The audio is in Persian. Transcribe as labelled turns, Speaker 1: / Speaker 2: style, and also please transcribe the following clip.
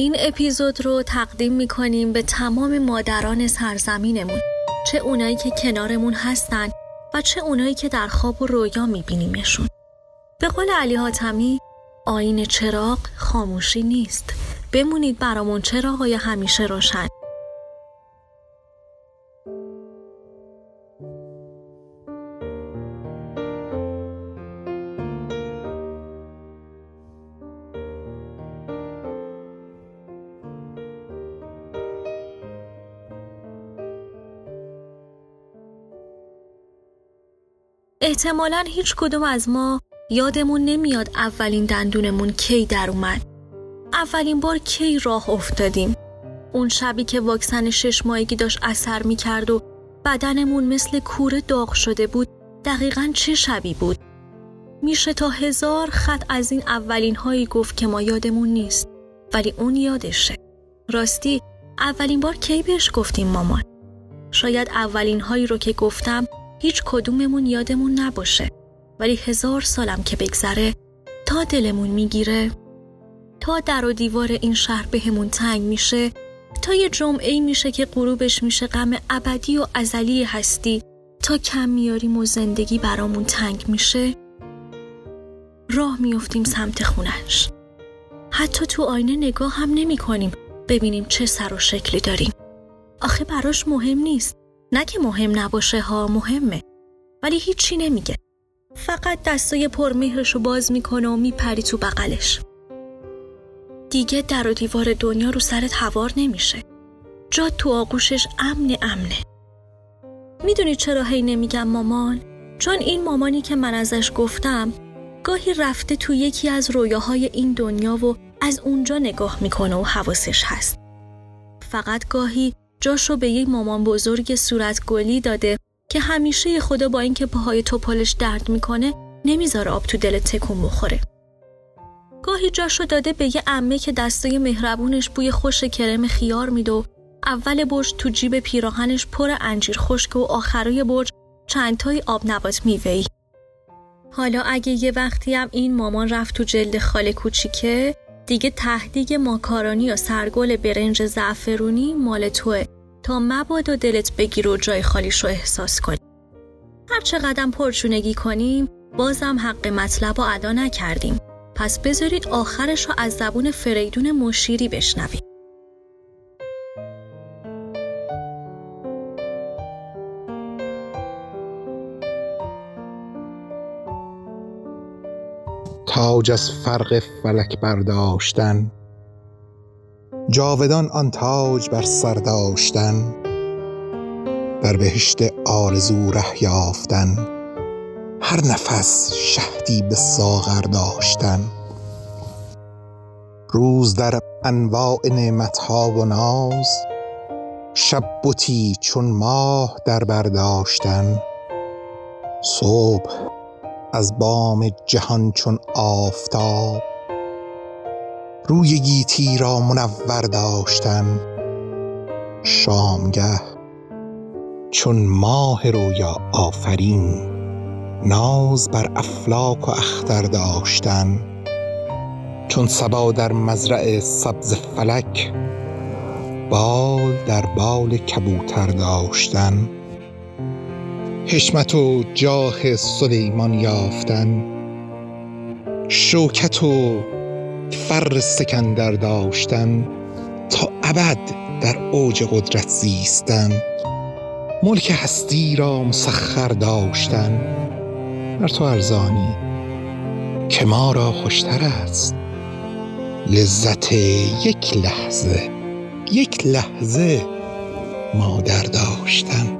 Speaker 1: این اپیزود رو تقدیم می‌کنیم به تمام مادران سرزمینمون. چه اونایی که کنارمون هستن و چه اونایی که در خواب و رویا میبینیمشون. به قول علی حاتمی آین چراغ خاموشی نیست. بمونید برامون چراغای همیشه روشن. احتمالا هیچ کدوم از ما یادمون نمیاد اولین دندونمون کی در اومد. اولین بار کی راه افتادیم. اون شبی که واکسن شش ماهگی داشت اثر می‌کرد و بدنمون مثل کوره داغ شده بود دقیقا چه شبی بود؟ میشه تا هزار خط از این اولین هایی گفت که ما یادمون نیست ولی اون یادشه. راستی اولین بار کی بهش گفتیم مامان؟ شاید اولین هایی رو که گفتم هیچ کدوممون یادمون نباشه. ولی هزار سالم که بگذره تا دلمون می‌گیره تا در و دیوار این شهر بهمون تنگ میشه تا یه جمعه میشه که غروبش میشه غم ابدی و ازلی هستی تا کم میاریم و زندگی برامون تنگ میشه. راه میفتیم سمت خونش. حتی تو آینه نگاه هم نمی کنیم ببینیم چه سر و شکلی داریم. آخه براش مهم نیست. نه که مهم نباشه ها مهمه. ولی هیچی نمیگه. فقط دستای پرمهرش رو باز می‌کنه و میپری تو بغلش. دیگه در و دیوار دنیا رو سرت هوار نمیشه. جا تو آغوشش امن امنه. می‌دونی چرا هی نمیگم مامان؟ چون این مامانی که من ازش گفتم گاهی رفته تو یکی از رویاهای این دنیا و از اونجا نگاه می‌کنه و حواسش هست. فقط گاهی جاشو به یک مامان بزرگ صورت گلی داده که همیشه خدا با اینکه پاهای توپالش درد می‌کنه نمی‌ذاره آب تو دل تکون بخوره. گاهی جاشو داده به یه امه که دستای مهربونش بوی خوش کرم خیار میده اول برج تو جیب پیراهنش پر انجیر خشک و آخرای برج چندتای آب نبات میوهی. حالا اگه یه وقتی هم این مامان رفت تو جلد خاله کوچیکه دیگه تهدیگ ماکارانی و سرگل برنج زعفرونی مال توه تا مبادا دلت بگیر و جای خالیش رو احساس کنی. هر چه قدم پرچونگی کنیم بازم حق مطلب رو ادا نکردیم. پس بذارید آخرش رو از زبون فریدون مشیری بشنویم.
Speaker 2: تاج از فرق فلک برداشتن جاودان آن تاج بر سر داشتن در بهشت آرزو ره یافتن هر نفس شهدی به ساغر داشتن. روز در انواع نعمتها و ناز شب بتی چون ماه در برداشتن صبح از بام جهان چون آفتاب روی گیتی را منور داشتن شامگه چون ماه رویا آفرین ناز بر افلاک و اختر داشتن چون سبا در مزرع سبز فلک بال در بال کبوتر داشتن حشمت و جاه سلیمان یافتن. شوکت و فر سکندر داشتن تا ابد در اوج قدرت زیستن. ملک هستی را مسخر داشتن. بر تو ارزانی که ما را خوشتر است. لذت یک لحظه یک لحظه مادر داشتن.